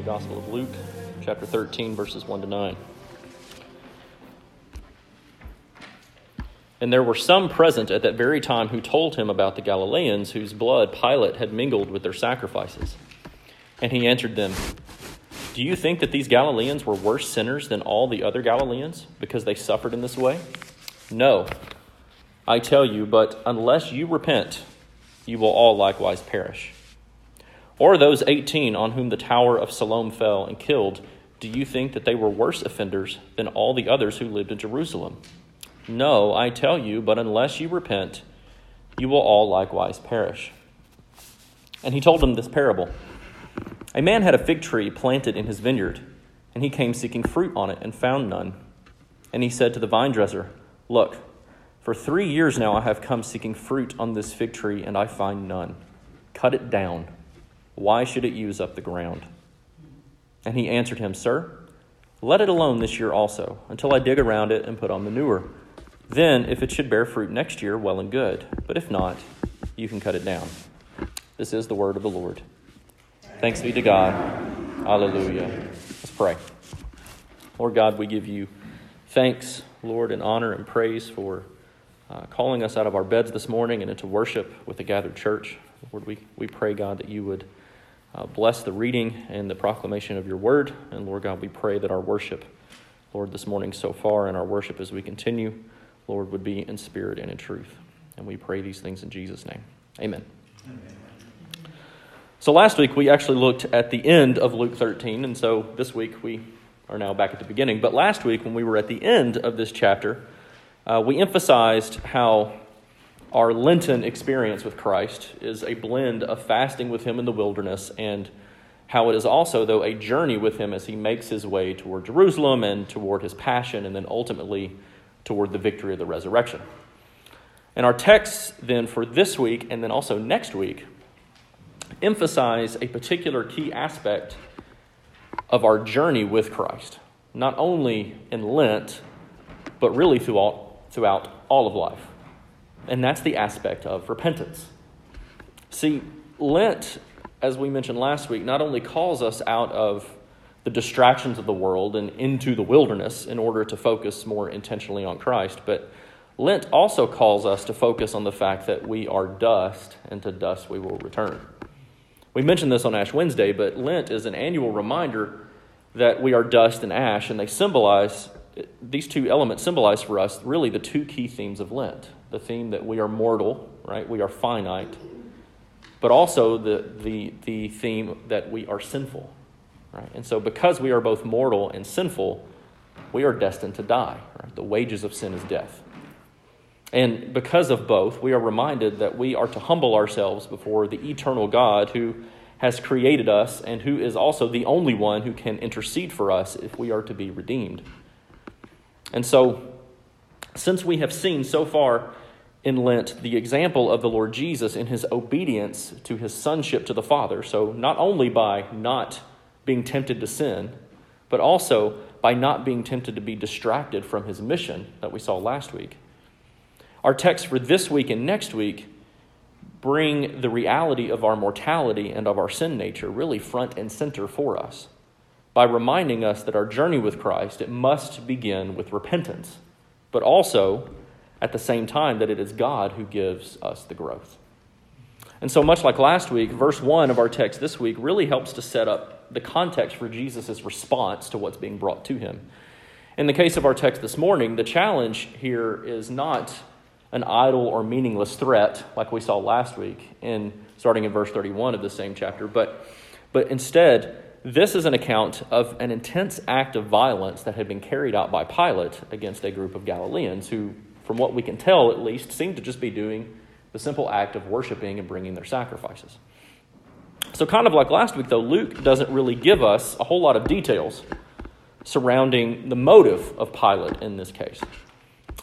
the Gospel of Luke, chapter 13, verses 1 to 9. And there were some present at that very time who told him about the Galileans whose blood Pilate had mingled with their sacrifices. And he answered them, Do you think that these Galileans were worse sinners than all the other Galileans because they suffered in this way? No, I tell you, but unless you repent, you will all likewise perish. Or those 18 on whom the tower of Siloam fell and killed, do you think that they were worse offenders than all the others who lived in Jerusalem? No, I tell you, but unless you repent, you will all likewise perish. And he told them this parable A man had a fig tree planted in his vineyard, and he came seeking fruit on it and found none. And he said to the vine dresser, Look, for three years now I have come seeking fruit on this fig tree, and I find none. Cut it down. Why should it use up the ground? And he answered him, Sir, let it alone this year also, until I dig around it and put on manure. Then, if it should bear fruit next year, well and good. But if not, you can cut it down. This is the word of the Lord. Thanks be to God. Hallelujah. Let's pray. Lord God, we give you thanks, Lord, and honor and praise for uh, calling us out of our beds this morning and into worship with the gathered church. Lord, we, we pray, God, that you would uh, bless the reading and the proclamation of your word. And Lord God, we pray that our worship, Lord, this morning so far and our worship as we continue, Lord, would be in spirit and in truth. And we pray these things in Jesus' name. Amen. Amen. So last week we actually looked at the end of Luke 13, and so this week we are now back at the beginning. But last week, when we were at the end of this chapter, uh, we emphasized how our Lenten experience with Christ is a blend of fasting with Him in the wilderness and how it is also, though, a journey with Him as He makes His way toward Jerusalem and toward His passion and then ultimately toward the victory of the resurrection. And our texts then for this week and then also next week emphasize a particular key aspect of our journey with Christ, not only in Lent, but really throughout, throughout all of life and that's the aspect of repentance. See, Lent, as we mentioned last week, not only calls us out of the distractions of the world and into the wilderness in order to focus more intentionally on Christ, but Lent also calls us to focus on the fact that we are dust and to dust we will return. We mentioned this on Ash Wednesday, but Lent is an annual reminder that we are dust and ash, and they symbolize, these two elements symbolize for us really the two key themes of Lent the theme that we are mortal, right? We are finite, but also the, the, the theme that we are sinful, right? And so, because we are both mortal and sinful, we are destined to die, right? The wages of sin is death. And because of both, we are reminded that we are to humble ourselves before the eternal God who has created us and who is also the only one who can intercede for us if we are to be redeemed. And so, since we have seen so far in Lent the example of the Lord Jesus in his obedience to his sonship to the Father. So, not only by not being tempted to sin, but also by not being tempted to be distracted from his mission that we saw last week. Our text for this week and next week bring the reality of our mortality and of our sin nature really front and center for us by reminding us that our journey with Christ it must begin with repentance, but also at the same time that it is God who gives us the growth. And so, much like last week, verse 1 of our text this week really helps to set up the context for Jesus' response to what's being brought to him. In the case of our text this morning, the challenge here is not an idle or meaningless threat like we saw last week in starting in verse 31 of the same chapter, but, but instead, this is an account of an intense act of violence that had been carried out by Pilate against a group of Galileans who from what we can tell at least, seem to just be doing the simple act of worshiping and bringing their sacrifices. So, kind of like last week, though, Luke doesn't really give us a whole lot of details surrounding the motive of Pilate in this case,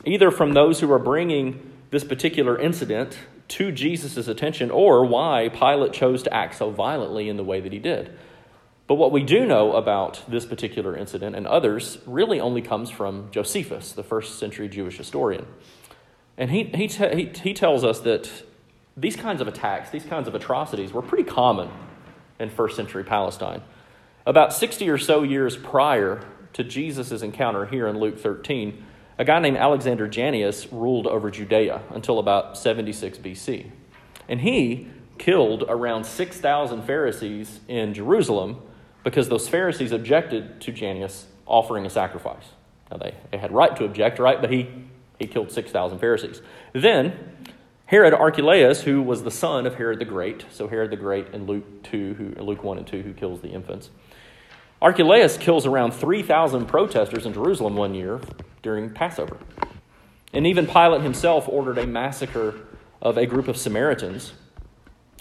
either from those who are bringing this particular incident to Jesus' attention or why Pilate chose to act so violently in the way that he did. But what we do know about this particular incident and others really only comes from Josephus, the first century Jewish historian. And he, he, te- he, he tells us that these kinds of attacks, these kinds of atrocities, were pretty common in first century Palestine. About 60 or so years prior to Jesus' encounter here in Luke 13, a guy named Alexander Jannaeus ruled over Judea until about 76 BC. And he killed around 6,000 Pharisees in Jerusalem because those Pharisees objected to Jannaeus offering a sacrifice. Now, they, they had right to object, right? But he, he killed 6,000 Pharisees. Then, Herod Archelaus, who was the son of Herod the Great, so Herod the Great in Luke 2, who, Luke 1 and 2, who kills the infants, Archelaus kills around 3,000 protesters in Jerusalem one year during Passover. And even Pilate himself ordered a massacre of a group of Samaritans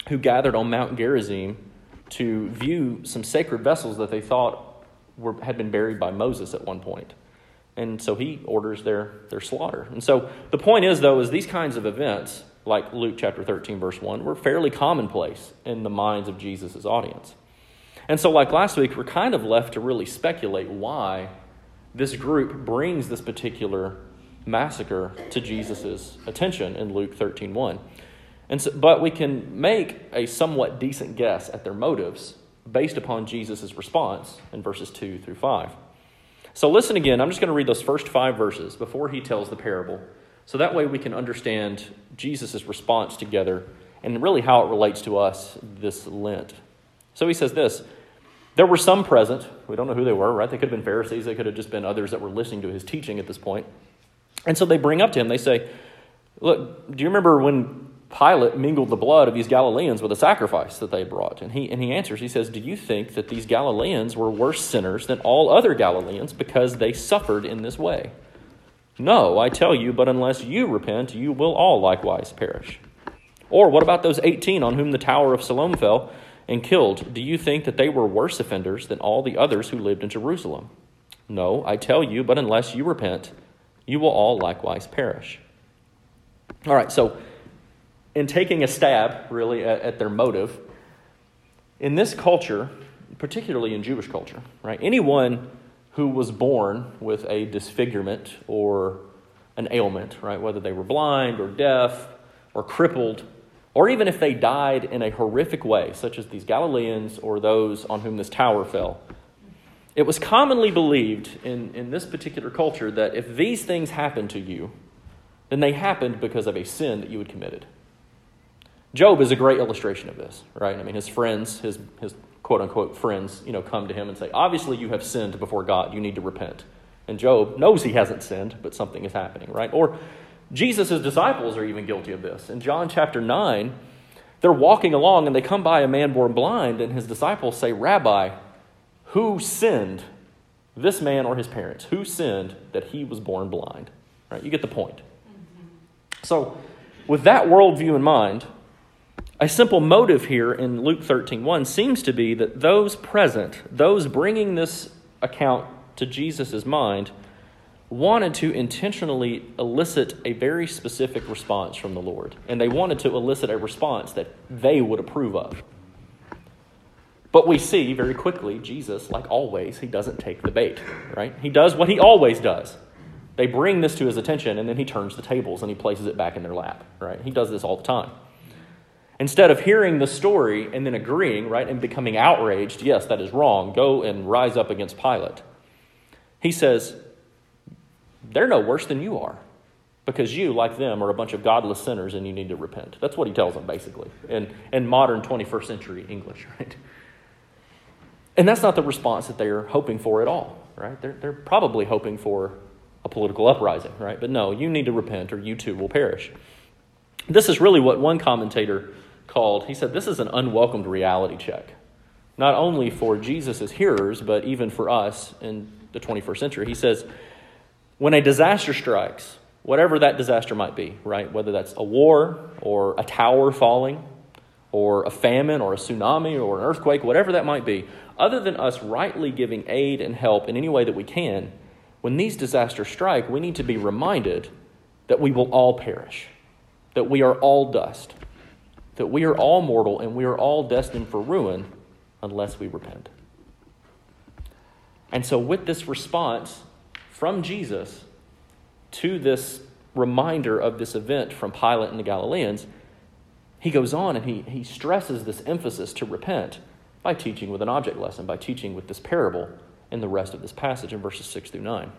who gathered on Mount Gerizim to view some sacred vessels that they thought were, had been buried by Moses at one point. And so he orders their, their slaughter. And so the point is, though, is these kinds of events, like Luke chapter 13, verse 1, were fairly commonplace in the minds of Jesus' audience. And so, like last week, we're kind of left to really speculate why this group brings this particular massacre to Jesus' attention in Luke 13 1. And so, but we can make a somewhat decent guess at their motives based upon Jesus' response in verses 2 through 5. So listen again. I'm just going to read those first five verses before he tells the parable. So that way we can understand Jesus' response together and really how it relates to us this Lent. So he says this there were some present. We don't know who they were, right? They could have been Pharisees. They could have just been others that were listening to his teaching at this point. And so they bring up to him, they say, Look, do you remember when Pilate mingled the blood of these Galileans with a sacrifice that they brought? And he, and he answers, he says, Do you think that these Galileans were worse sinners than all other Galileans because they suffered in this way? No, I tell you, but unless you repent, you will all likewise perish. Or what about those 18 on whom the tower of Siloam fell? and killed, do you think that they were worse offenders than all the others who lived in Jerusalem? No, I tell you, but unless you repent, you will all likewise perish. All right, so in taking a stab, really, at, at their motive, in this culture, particularly in Jewish culture, right, anyone who was born with a disfigurement or an ailment, right, whether they were blind or deaf or crippled, or even if they died in a horrific way, such as these Galileans or those on whom this tower fell. It was commonly believed in, in this particular culture that if these things happened to you, then they happened because of a sin that you had committed. Job is a great illustration of this, right? I mean, his friends, his, his quote unquote friends, you know, come to him and say, obviously you have sinned before God, you need to repent. And Job knows he hasn't sinned, but something is happening, right? Or Jesus' disciples are even guilty of this. In John chapter 9, they're walking along and they come by a man born blind, and his disciples say, Rabbi, who sinned, this man or his parents? Who sinned that he was born blind? Right? You get the point. So, with that worldview in mind, a simple motive here in Luke 13 1 seems to be that those present, those bringing this account to Jesus' mind, wanted to intentionally elicit a very specific response from the Lord. And they wanted to elicit a response that they would approve of. But we see very quickly, Jesus, like always, he doesn't take the bait, right? He does what he always does. They bring this to his attention, and then he turns the tables and he places it back in their lap, right? He does this all the time. Instead of hearing the story and then agreeing, right, and becoming outraged, yes, that is wrong, go and rise up against Pilate, he says, they're no worse than you are because you, like them, are a bunch of godless sinners and you need to repent. That's what he tells them, basically, in, in modern 21st century English, right? And that's not the response that they're hoping for at all, right? They're, they're probably hoping for a political uprising, right? But no, you need to repent or you too will perish. This is really what one commentator called, he said, this is an unwelcomed reality check. Not only for Jesus' hearers, but even for us in the 21st century. He says, when a disaster strikes, whatever that disaster might be, right? Whether that's a war or a tower falling or a famine or a tsunami or an earthquake, whatever that might be, other than us rightly giving aid and help in any way that we can, when these disasters strike, we need to be reminded that we will all perish, that we are all dust, that we are all mortal, and we are all destined for ruin unless we repent. And so, with this response, from Jesus to this reminder of this event from Pilate and the Galileans, he goes on and he, he stresses this emphasis to repent By teaching with an object lesson, by teaching with this parable in the rest of this passage in verses 6 through 9.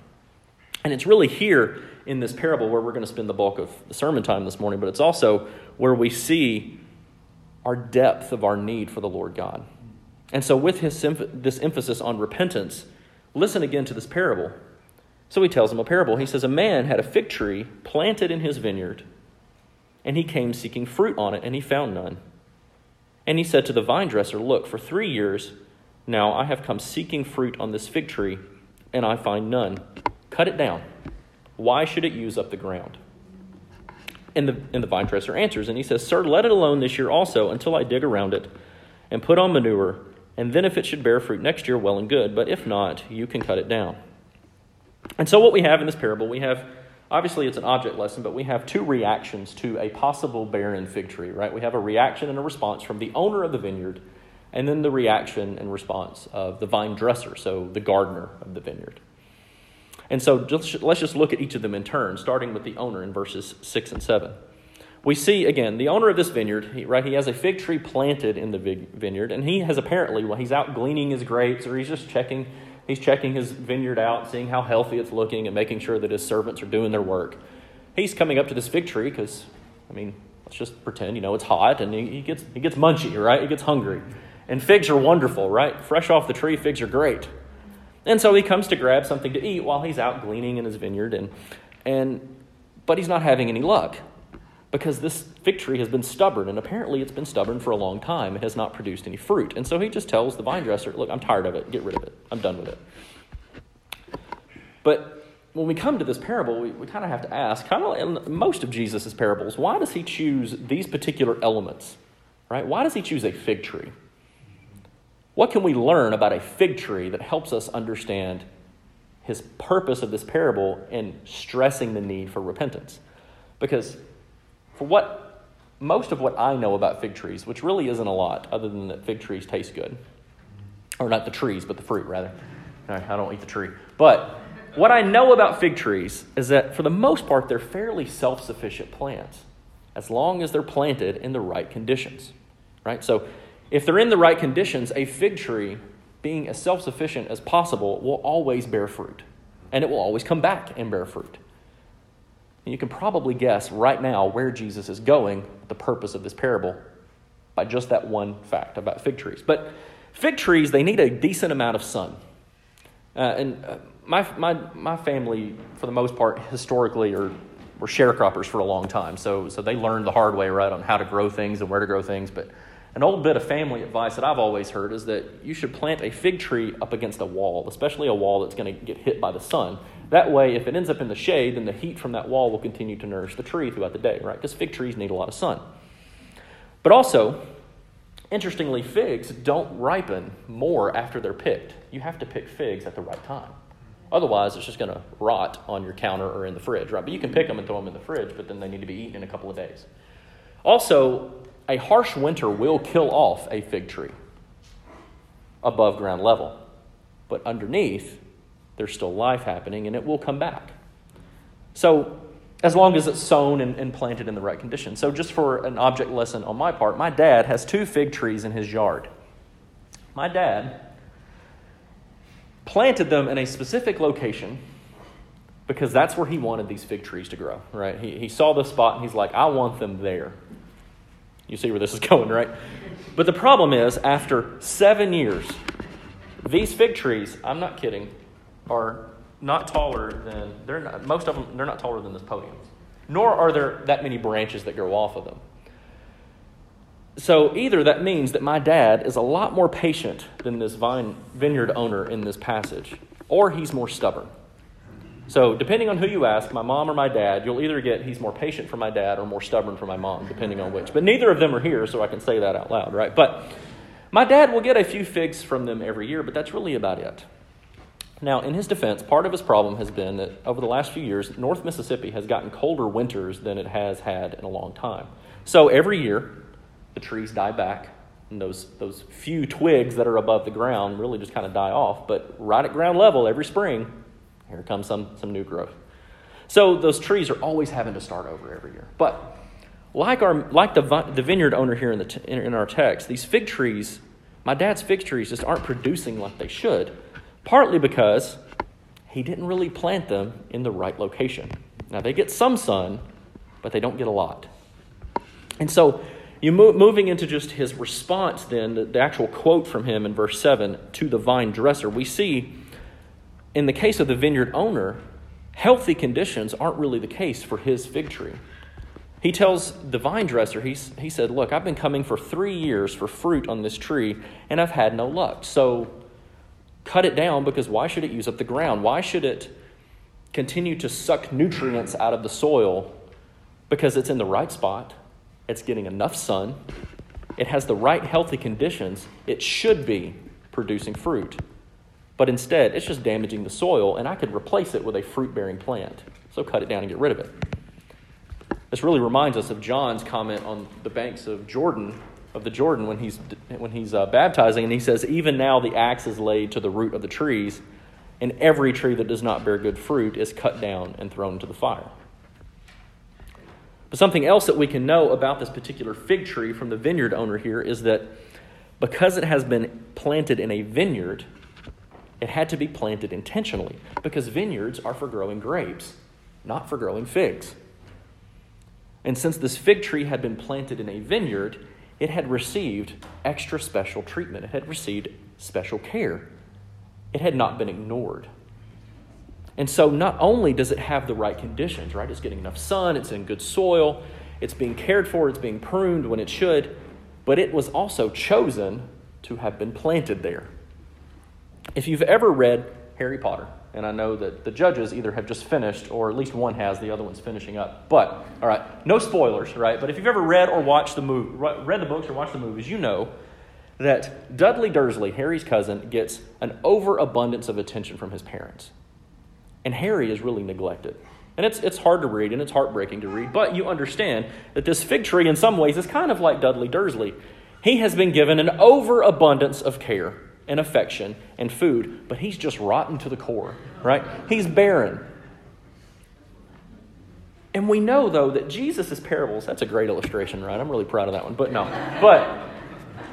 And it's really here in this parable where we're going to spend the bulk of the sermon time this morning, but it's also where we see our depth of our need for the Lord God. And so, with his, this emphasis on repentance, listen again to this parable. So he tells him a parable. He says, A man had a fig tree planted in his vineyard, and he came seeking fruit on it, and he found none. And he said to the vine dresser, Look, for three years now I have come seeking fruit on this fig tree, and I find none. Cut it down. Why should it use up the ground? And the, and the vine dresser answers, and he says, Sir, let it alone this year also until I dig around it and put on manure, and then if it should bear fruit next year, well and good, but if not, you can cut it down. And so, what we have in this parable, we have obviously it's an object lesson, but we have two reactions to a possible barren fig tree, right? We have a reaction and a response from the owner of the vineyard, and then the reaction and response of the vine dresser, so the gardener of the vineyard. And so just, let's just look at each of them in turn, starting with the owner in verses 6 and 7. We see, again, the owner of this vineyard, he, right, he has a fig tree planted in the vineyard, and he has apparently, while he's out gleaning his grapes or he's just checking, he's checking his vineyard out, seeing how healthy it's looking and making sure that his servants are doing their work. He's coming up to this fig tree because, I mean, let's just pretend, you know, it's hot and he, he, gets, he gets munchy, right? He gets hungry. And figs are wonderful, right? Fresh off the tree, figs are great. And so he comes to grab something to eat while he's out gleaning in his vineyard, and, and, but he's not having any luck because this fig tree has been stubborn, and apparently it's been stubborn for a long time. It has not produced any fruit. And so he just tells the vine dresser, Look, I'm tired of it. Get rid of it. I'm done with it. But when we come to this parable, we, we kind of have to ask, kind of in most of Jesus' parables, why does he choose these particular elements? Right? Why does he choose a fig tree? What can we learn about a fig tree that helps us understand his purpose of this parable in stressing the need for repentance? Because for what most of what I know about fig trees, which really isn't a lot, other than that fig trees taste good, or not the trees, but the fruit rather. I don't eat the tree, but what I know about fig trees is that for the most part they're fairly self-sufficient plants, as long as they're planted in the right conditions, right? So if they're in the right conditions, a fig tree, being as self sufficient as possible, will always bear fruit. And it will always come back and bear fruit. And you can probably guess right now where Jesus is going, the purpose of this parable, by just that one fact about fig trees. But fig trees, they need a decent amount of sun. Uh, and uh, my, my, my family, for the most part, historically, are, were sharecroppers for a long time. So, so they learned the hard way, right, on how to grow things and where to grow things. But an old bit of family advice that I've always heard is that you should plant a fig tree up against a wall, especially a wall that's going to get hit by the sun. That way, if it ends up in the shade, then the heat from that wall will continue to nourish the tree throughout the day, right? Because fig trees need a lot of sun. But also, interestingly, figs don't ripen more after they're picked. You have to pick figs at the right time. Otherwise, it's just going to rot on your counter or in the fridge, right? But you can pick them and throw them in the fridge, but then they need to be eaten in a couple of days. Also, a harsh winter will kill off a fig tree above ground level. But underneath, there's still life happening and it will come back. So, as long as it's sown and, and, planted in the right conditions. So, just for an object lesson on my part, my dad has two fig trees in his yard. My dad planted them in a specific location because that's where he wanted these fig trees to grow, right? He, he saw the spot and he's like, I want them there. You see where this is going, right? But the problem is, after seven years, these fig trees, I'm not kidding, are not taller than, they're not, most of them, they're not taller than this podium. Nor are there that many branches that grow off of them. So either that means that my dad is a lot more patient than this vine vineyard owner in this passage, or he's more stubborn. So, depending on who you ask, my mom or my dad, you'll either get he's more patient for my dad or more stubborn for my mom, depending on which. But neither of them are here, so I can say that out loud, right? But my dad will get a few figs from them every year, but that's really about it. Now, in his defense, part of his problem has been that over the last few years, North Mississippi has gotten colder winters than it has had in a long time. So every year, the trees die back, and those, those few twigs that are above the ground really just kind of die off. But right at ground level, every spring, here comes some, some new growth. So those trees are always having to start over every year. But like, our, like the, the vineyard owner here in, the t- in our text, these fig trees, My dad's fig trees just aren't producing like they should, partly because he didn't really plant them in the right location. Now, they get some sun, but they don't get a lot. And so, you move, moving into just his response, then, the, the actual quote from him in verse 7 to the vine dresser, we see in the case of the vineyard owner, healthy conditions aren't really the case for his fig tree. He tells the vine dresser, he, he said, Look, I've been coming for three years for fruit on this tree, and I've had no luck. So cut it down because why should it use up the ground? Why should it continue to suck nutrients out of the soil? Because it's in the right spot, it's getting enough sun, it has the right healthy conditions, it should be producing fruit. But instead, it's just damaging the soil, and I could replace it with a fruit bearing plant. So cut it down and get rid of it. This really reminds us of John's comment on the banks of Jordan, of the Jordan, when he's, when he's uh, baptizing, and he says, Even now the axe is laid to the root of the trees, and every tree that does not bear good fruit is cut down and thrown into the fire. But something else that we can know about this particular fig tree from the vineyard owner here is that because it has been planted in a vineyard, it had to be planted intentionally because vineyards are for growing grapes, not for growing figs. And since this fig tree had been planted in a vineyard, it had received extra special treatment. It had received special care. It had not been ignored. And so, not only does it have the right conditions, right? It's getting enough sun, it's in good soil, it's being cared for, it's being pruned when it should, but it was also chosen to have been planted there. If you've ever read Harry Potter, and I know that the judges either have just finished or at least one has, the other one's finishing up. But, all right, no spoilers, right? But if you've ever read or watched the movie, read the books or watched the movies, you know that Dudley Dursley, Harry's cousin, gets an overabundance of attention from his parents. And Harry is really neglected. And it's, it's hard to read and it's heartbreaking to read, but you understand that this fig tree, in some ways, is kind of like Dudley Dursley. He has been given an overabundance of care and affection and food, but he's just rotten to the core, right? He's barren. And we know, though, that Jesus' parables, that's a great illustration, right? I'm really proud of that one, but no. But,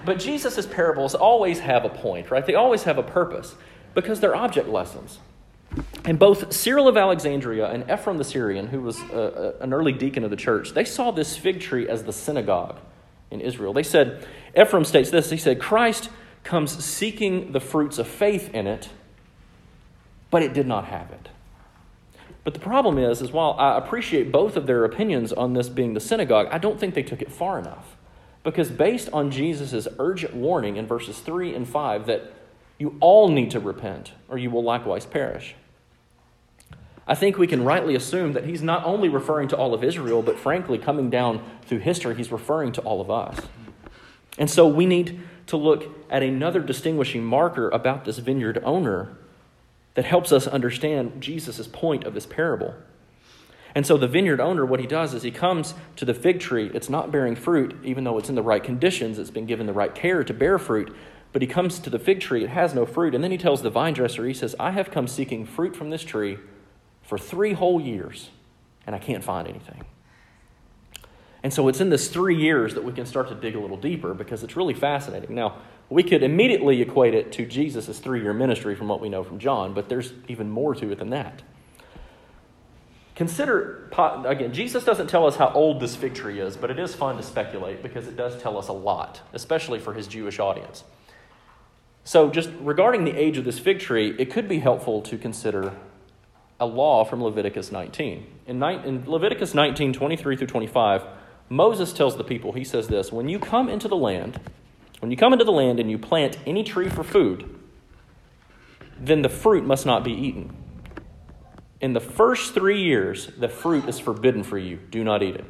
but Jesus' parables always have a point, right? They always have a purpose because they're object lessons. And both Cyril of Alexandria and Ephraim the Syrian, who was a, a, an early deacon of the church, they saw this fig tree as the synagogue in Israel. They said, Ephraim states this he said, Christ comes seeking the fruits of faith in it, but it did not have it. But the problem is, is while I appreciate both of their opinions on this being the synagogue, I don't think they took it far enough. Because based on Jesus' urgent warning in verses 3 and 5 that you all need to repent, or you will likewise perish. I think we can rightly assume that he's not only referring to all of Israel, but frankly, coming down through history, he's referring to all of us. And so we need to look at another distinguishing marker about this vineyard owner that helps us understand Jesus' point of this parable. And so the vineyard owner, what he does is he comes to the fig tree. It's not bearing fruit, even though it's in the right conditions, it's been given the right care to bear fruit. But he comes to the fig tree, it has no fruit. And then he tells the vine dresser, he says, I have come seeking fruit from this tree for three whole years, and I can't find anything. And so it's in this three years that we can start to dig a little deeper because it's really fascinating. Now, we could immediately equate it to Jesus' three year ministry from what we know from John, but there's even more to it than that. Consider, again, Jesus doesn't tell us how old this fig tree is, but it is fun to speculate because it does tell us a lot, especially for his Jewish audience. So, just regarding the age of this fig tree, it could be helpful to consider a law from Leviticus 19. In, Leviticus 19, 23 through 25, Moses tells the people, he says this When you come into the land, when you come into the land and you plant any tree for food, then the fruit must not be eaten. In the first three years, the fruit is forbidden for you. Do not eat it.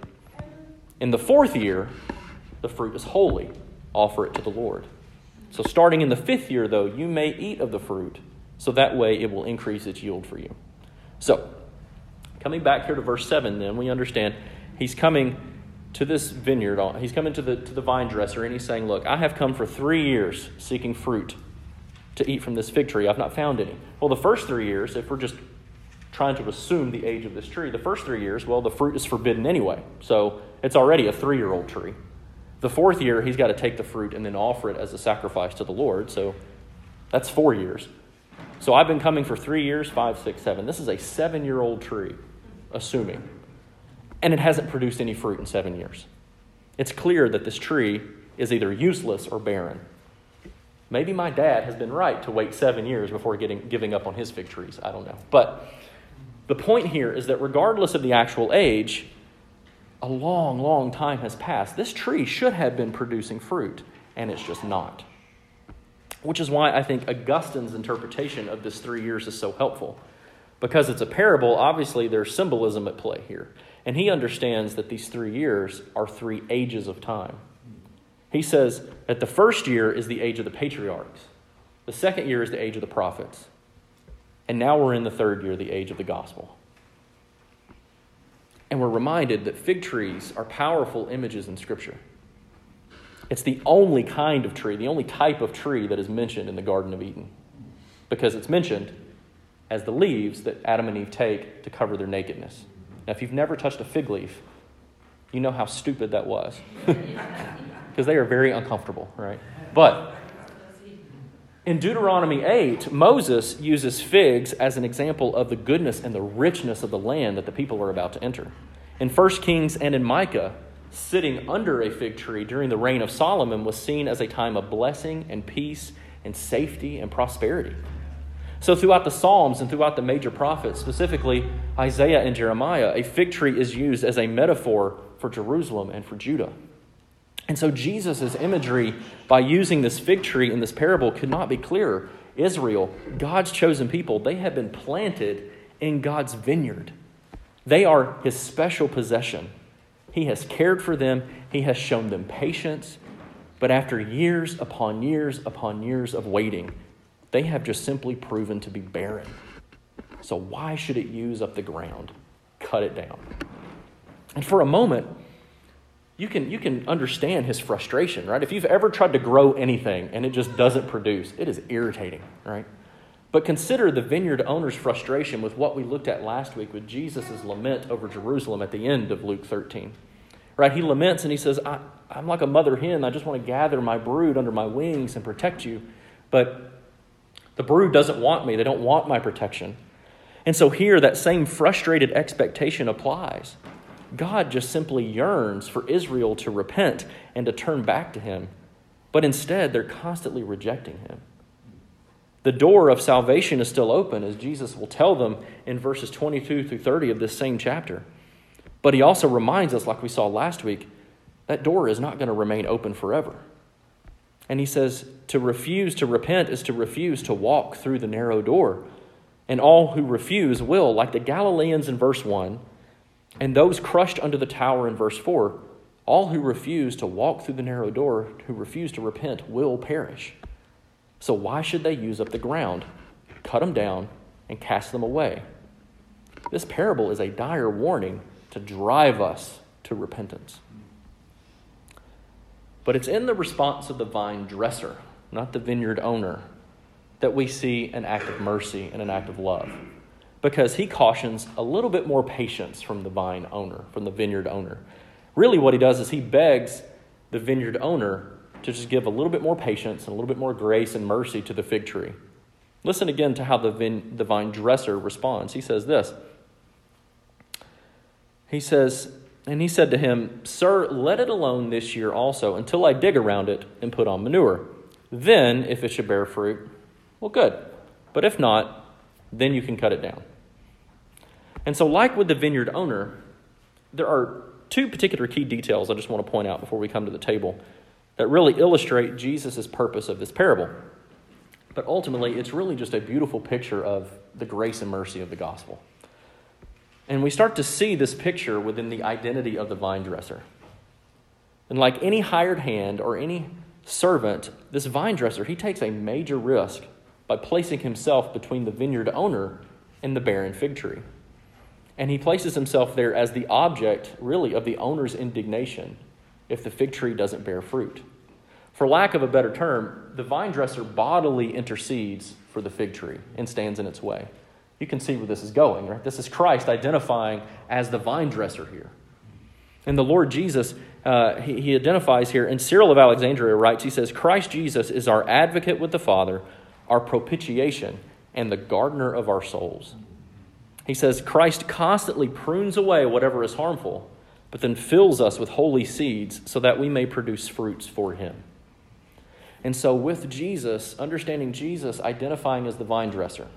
In the fourth year, the fruit is holy. Offer it to the Lord. So, starting in the fifth year, though, you may eat of the fruit, so that way it will increase its yield for you. So, coming back here to verse 7, then, we understand he's coming to this vineyard. He's coming to the, to the vine dresser and he's saying, Look, I have come for three years seeking fruit to eat from this fig tree. I've not found any. Well, the first three years, if we're just trying to assume the age of this tree, the first three years, well, the fruit is forbidden anyway. So it's already a three year old tree. The fourth year, he's got to take the fruit and then offer it as a sacrifice to the Lord. So that's four years. So I've been coming for three years, five, six, seven. This is a seven year old tree, assuming. And it hasn't produced any fruit in seven years. It's clear that this tree is either useless or barren. Maybe my dad has been right to wait seven years before getting, giving up on his fig trees. I don't know. But the point here is that regardless of the actual age, a long, long time has passed. This tree should have been producing fruit, and it's just not. Which is why I think Augustine's interpretation of this three years is so helpful. Because it's a parable, obviously there's symbolism at play here. And he understands that these three years are three ages of time. He says that the first year is the age of the patriarchs, the second year is the age of the prophets, and now we're in the third year, the age of the gospel. And we're reminded that fig trees are powerful images in Scripture. It's the only kind of tree, the only type of tree that is mentioned in the Garden of Eden, because it's mentioned as the leaves that Adam and Eve take to cover their nakedness. Now, if you've never touched a fig leaf, you know how stupid that was. Because they are very uncomfortable, right? But in Deuteronomy 8, Moses uses figs as an example of the goodness and the richness of the land that the people are about to enter. In 1 Kings and in Micah, sitting under a fig tree during the reign of Solomon was seen as a time of blessing and peace and safety and prosperity. So, throughout the Psalms and throughout the major prophets, specifically Isaiah and Jeremiah, a fig tree is used as a metaphor for Jerusalem and for Judah. And so Jesus' imagery by using this fig tree in this parable could not be clearer. Israel, God's chosen people, they have been planted in God's vineyard. They are his special possession. He has cared for them, he has shown them patience. But after years upon years upon years of waiting, they have just simply proven to be barren. So, why should it use up the ground? Cut it down. And for a moment, you can, you can understand his frustration, right? If you've ever tried to grow anything and it just doesn't produce, it is irritating, right? But consider the vineyard owner's frustration with what we looked at last week with Jesus' lament over Jerusalem at the end of Luke 13. Right? He laments and he says, I, I'm like a mother hen. I just want to gather my brood under my wings and protect you. But the brood doesn't want me, they don't want my protection. And so here, that same frustrated expectation applies. God just simply yearns for Israel to repent and to turn back to Him. But instead, they're constantly rejecting Him. The door of salvation is still open, as Jesus will tell them in verses 22 through 30 of this same chapter. But He also reminds us, like we saw last week, that door is not going to remain open forever. And He says to refuse to repent is to refuse to walk through the narrow door. And all who refuse will, like the Galileans in verse 1, and those crushed under the tower in verse 4, all who refuse to walk through the narrow door, who refuse to repent, will perish. So why should they use up the ground, cut them down, and cast them away? This parable is a dire warning to drive us to repentance. But it's in the response of the vine dresser, not the vineyard owner, that we see an act of mercy and an act of love because he cautions a little bit more patience from the vine owner, from the vineyard owner. Really, what he does is he begs the vineyard owner to just give a little bit more patience and a little bit more grace and mercy to the fig tree. Listen again to how the, vine, dresser responds. He says this He says, and he said to him, Sir, let it alone this year also until I dig around it and put on manure. Then, if it should bear fruit, well, good. But if not, then you can cut it down. And so, like with the vineyard owner, there are two particular key details I just want to point out before we come to the table that really illustrate Jesus' purpose of this parable. But ultimately, it's really just a beautiful picture of the grace and mercy of the gospel. And we start to see this picture within the identity of the vine dresser. And like any hired hand or any servant, this vine dresser, he takes a major risk by placing himself between the vineyard owner and the barren fig tree. And he places himself there as the object, really, of the owner's indignation if the fig tree doesn't bear fruit. For lack of a better term, the vine dresser bodily intercedes for the fig tree and stands in its way. You can see where this is going, right? This is Christ identifying as the vine dresser here. And the Lord Jesus, uh, he, he identifies here, and Cyril of Alexandria writes, he says, Christ Jesus is our advocate with the Father, our propitiation, and the gardener of our souls. He says, Christ constantly prunes away whatever is harmful, but then fills us with holy seeds so that we may produce fruits for him. And so, with Jesus, understanding Jesus identifying as the vine dresser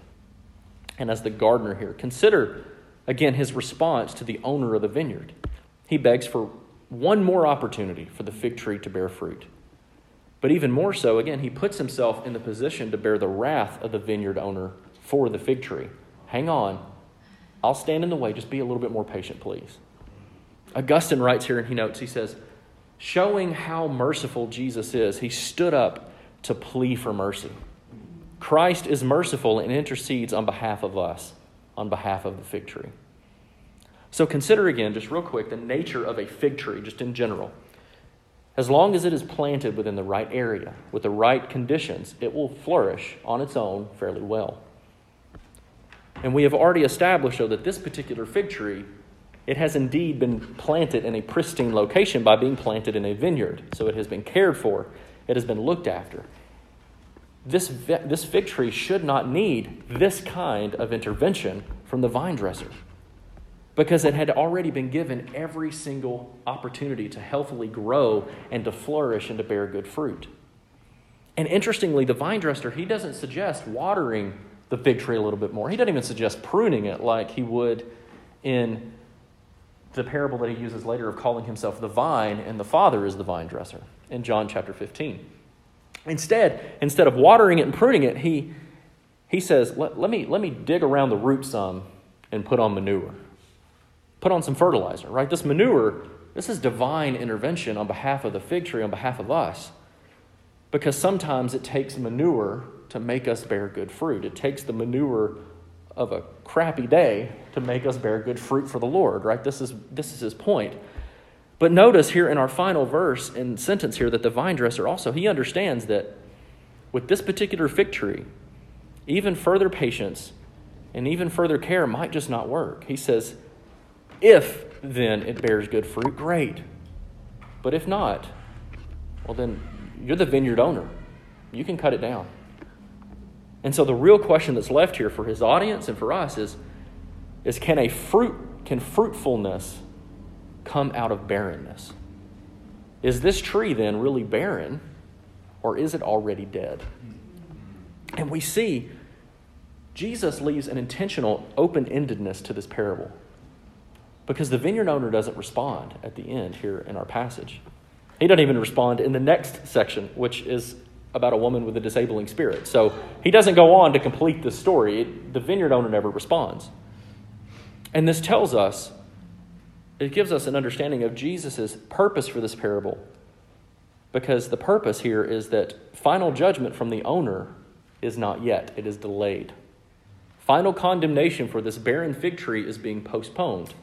and as the gardener here, consider again his response to the owner of the vineyard. He begs for one more opportunity for the fig tree to bear fruit. But even more so, again, he puts himself in the position to bear the wrath of the vineyard owner for the fig tree. Hang on. I'll stand in the way. Just be a little bit more patient, please. Augustine writes here and he notes, he says, showing how merciful Jesus is, he stood up to plea for mercy. Christ is merciful and intercedes on behalf of us, on behalf of the fig tree. So consider again, just real quick, the nature of a fig tree, just in general. As long as it is planted within the right area, with the right conditions, it will flourish on its own fairly well. And we have already established, though, that this particular fig tree it has indeed been planted in a pristine location by being planted in a vineyard. So it has been cared for, it has been looked after. This, this fig tree should not need this kind of intervention from the vine dresser because it had already been given every single opportunity to healthily grow and to flourish and to bear good fruit. And interestingly, the vine dresser, he doesn't suggest watering the fig tree a little bit more. He doesn't even suggest pruning it like he would in the parable that he uses later of calling himself the vine and the Father is the vine dresser in John chapter 15. Instead, instead of watering it and pruning it, he, he says, let, let, me, let me dig around the root some and put on manure. Put on some fertilizer, right? This manure, this is divine intervention on behalf of the fig tree, on behalf of us. Because sometimes it takes manure to make us bear good fruit. It takes the manure of a crappy day to make us bear good fruit for the Lord, right? This is, this is his point. But notice here in our final verse and sentence here that the vine dresser also, he understands that with this particular fig tree, even further patience and even further care might just not work. He says, if then it bears good fruit, great. But if not, well, then you're the vineyard owner. You can cut it down. And so the real question that's left here for his audience and for us is, is can a fruit, can fruitfulness come out of barrenness? Is this tree then really barren or is it already dead? And we see Jesus leaves an intentional open endedness to this parable because the vineyard owner doesn't respond at the end here in our passage. He doesn't even respond in the next section, which is about a woman with a disabling spirit. So he doesn't go on to complete the story. The vineyard owner never responds. And this tells us, it gives us an understanding of Jesus' purpose for this parable. Because the purpose here is that final judgment from the owner is not yet, it is delayed. Final condemnation for this barren fig tree is being postponed,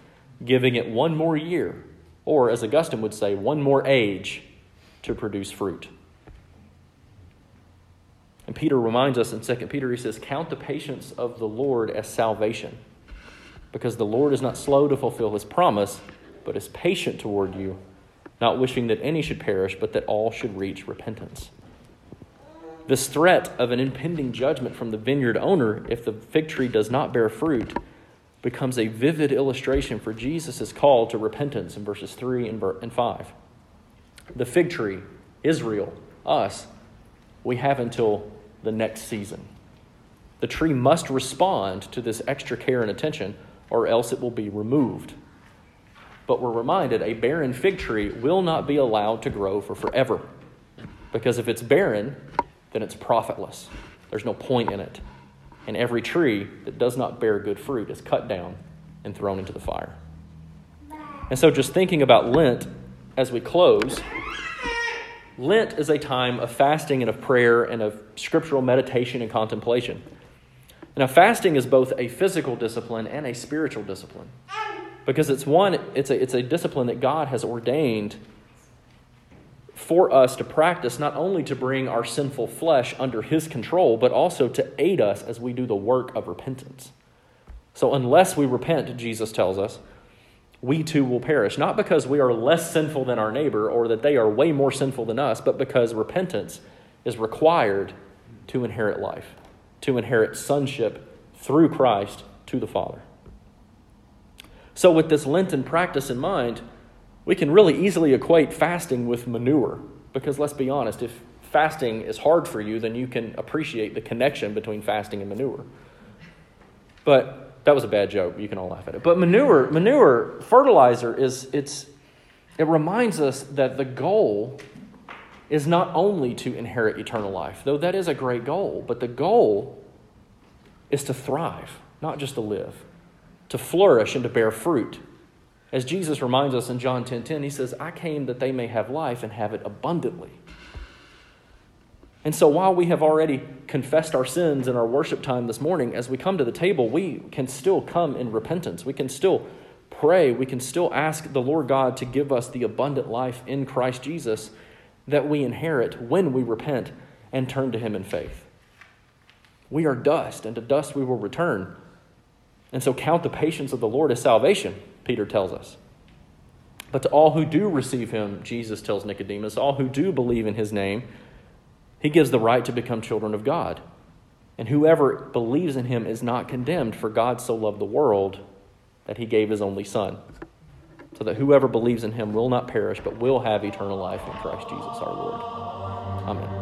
giving it one more year, or as Augustine would say, one more age to produce fruit. And Peter reminds us in 2 Peter, he says, Count the patience of the Lord as salvation, because the Lord is not slow to fulfill his promise, but is patient toward you, not wishing that any should perish, but that all should reach repentance. This threat of an impending judgment from the vineyard owner if the fig tree does not bear fruit becomes a vivid illustration for Jesus' call to repentance in verses 3 and 5. The fig tree, Israel, us, we have until the next season. The tree must respond to this extra care and attention, or else it will be removed. But we're reminded a barren fig tree will not be allowed to grow for forever. Because if it's barren, then it's profitless. There's no point in it. And every tree that does not bear good fruit is cut down and thrown into the fire. And so, just thinking about Lent as we close, Lent is a time of fasting and of prayer and of scriptural meditation and contemplation. Now, fasting is both a physical discipline and a spiritual discipline because it's one, it's a, it's a discipline that God has ordained for us to practice, not only to bring our sinful flesh under His control, but also to aid us as we do the work of repentance. So, unless we repent, Jesus tells us, we too will perish. Not because we are less sinful than our neighbor or that they are way more sinful than us, but because repentance is required to inherit life, to inherit sonship through Christ to the Father. So, with this Lenten practice in mind, we can really easily equate fasting with manure. Because let's be honest, if fasting is hard for you, then you can appreciate the connection between fasting and manure. But that was a bad joke. You can all laugh at it. But manure, manure, fertilizer is it's it reminds us that the goal is not only to inherit eternal life, though that is a great goal, but the goal is to thrive, not just to live, to flourish and to bear fruit. As Jesus reminds us in John 10:10, 10, 10, he says, "I came that they may have life and have it abundantly." And so while we have already confessed our sins in our worship time this morning, as we come to the table, we can still come in repentance. We can still pray. We can still ask the Lord God to give us the abundant life in Christ Jesus that we inherit when we repent and turn to Him in faith. We are dust, and to dust we will return. And so count the patience of the Lord as salvation, Peter tells us. But to all who do receive Him, Jesus tells Nicodemus, all who do believe in His name, he gives the right to become children of God. And whoever believes in him is not condemned, for God so loved the world that he gave his only Son, so that whoever believes in him will not perish, but will have eternal life in Christ Jesus our Lord. Amen.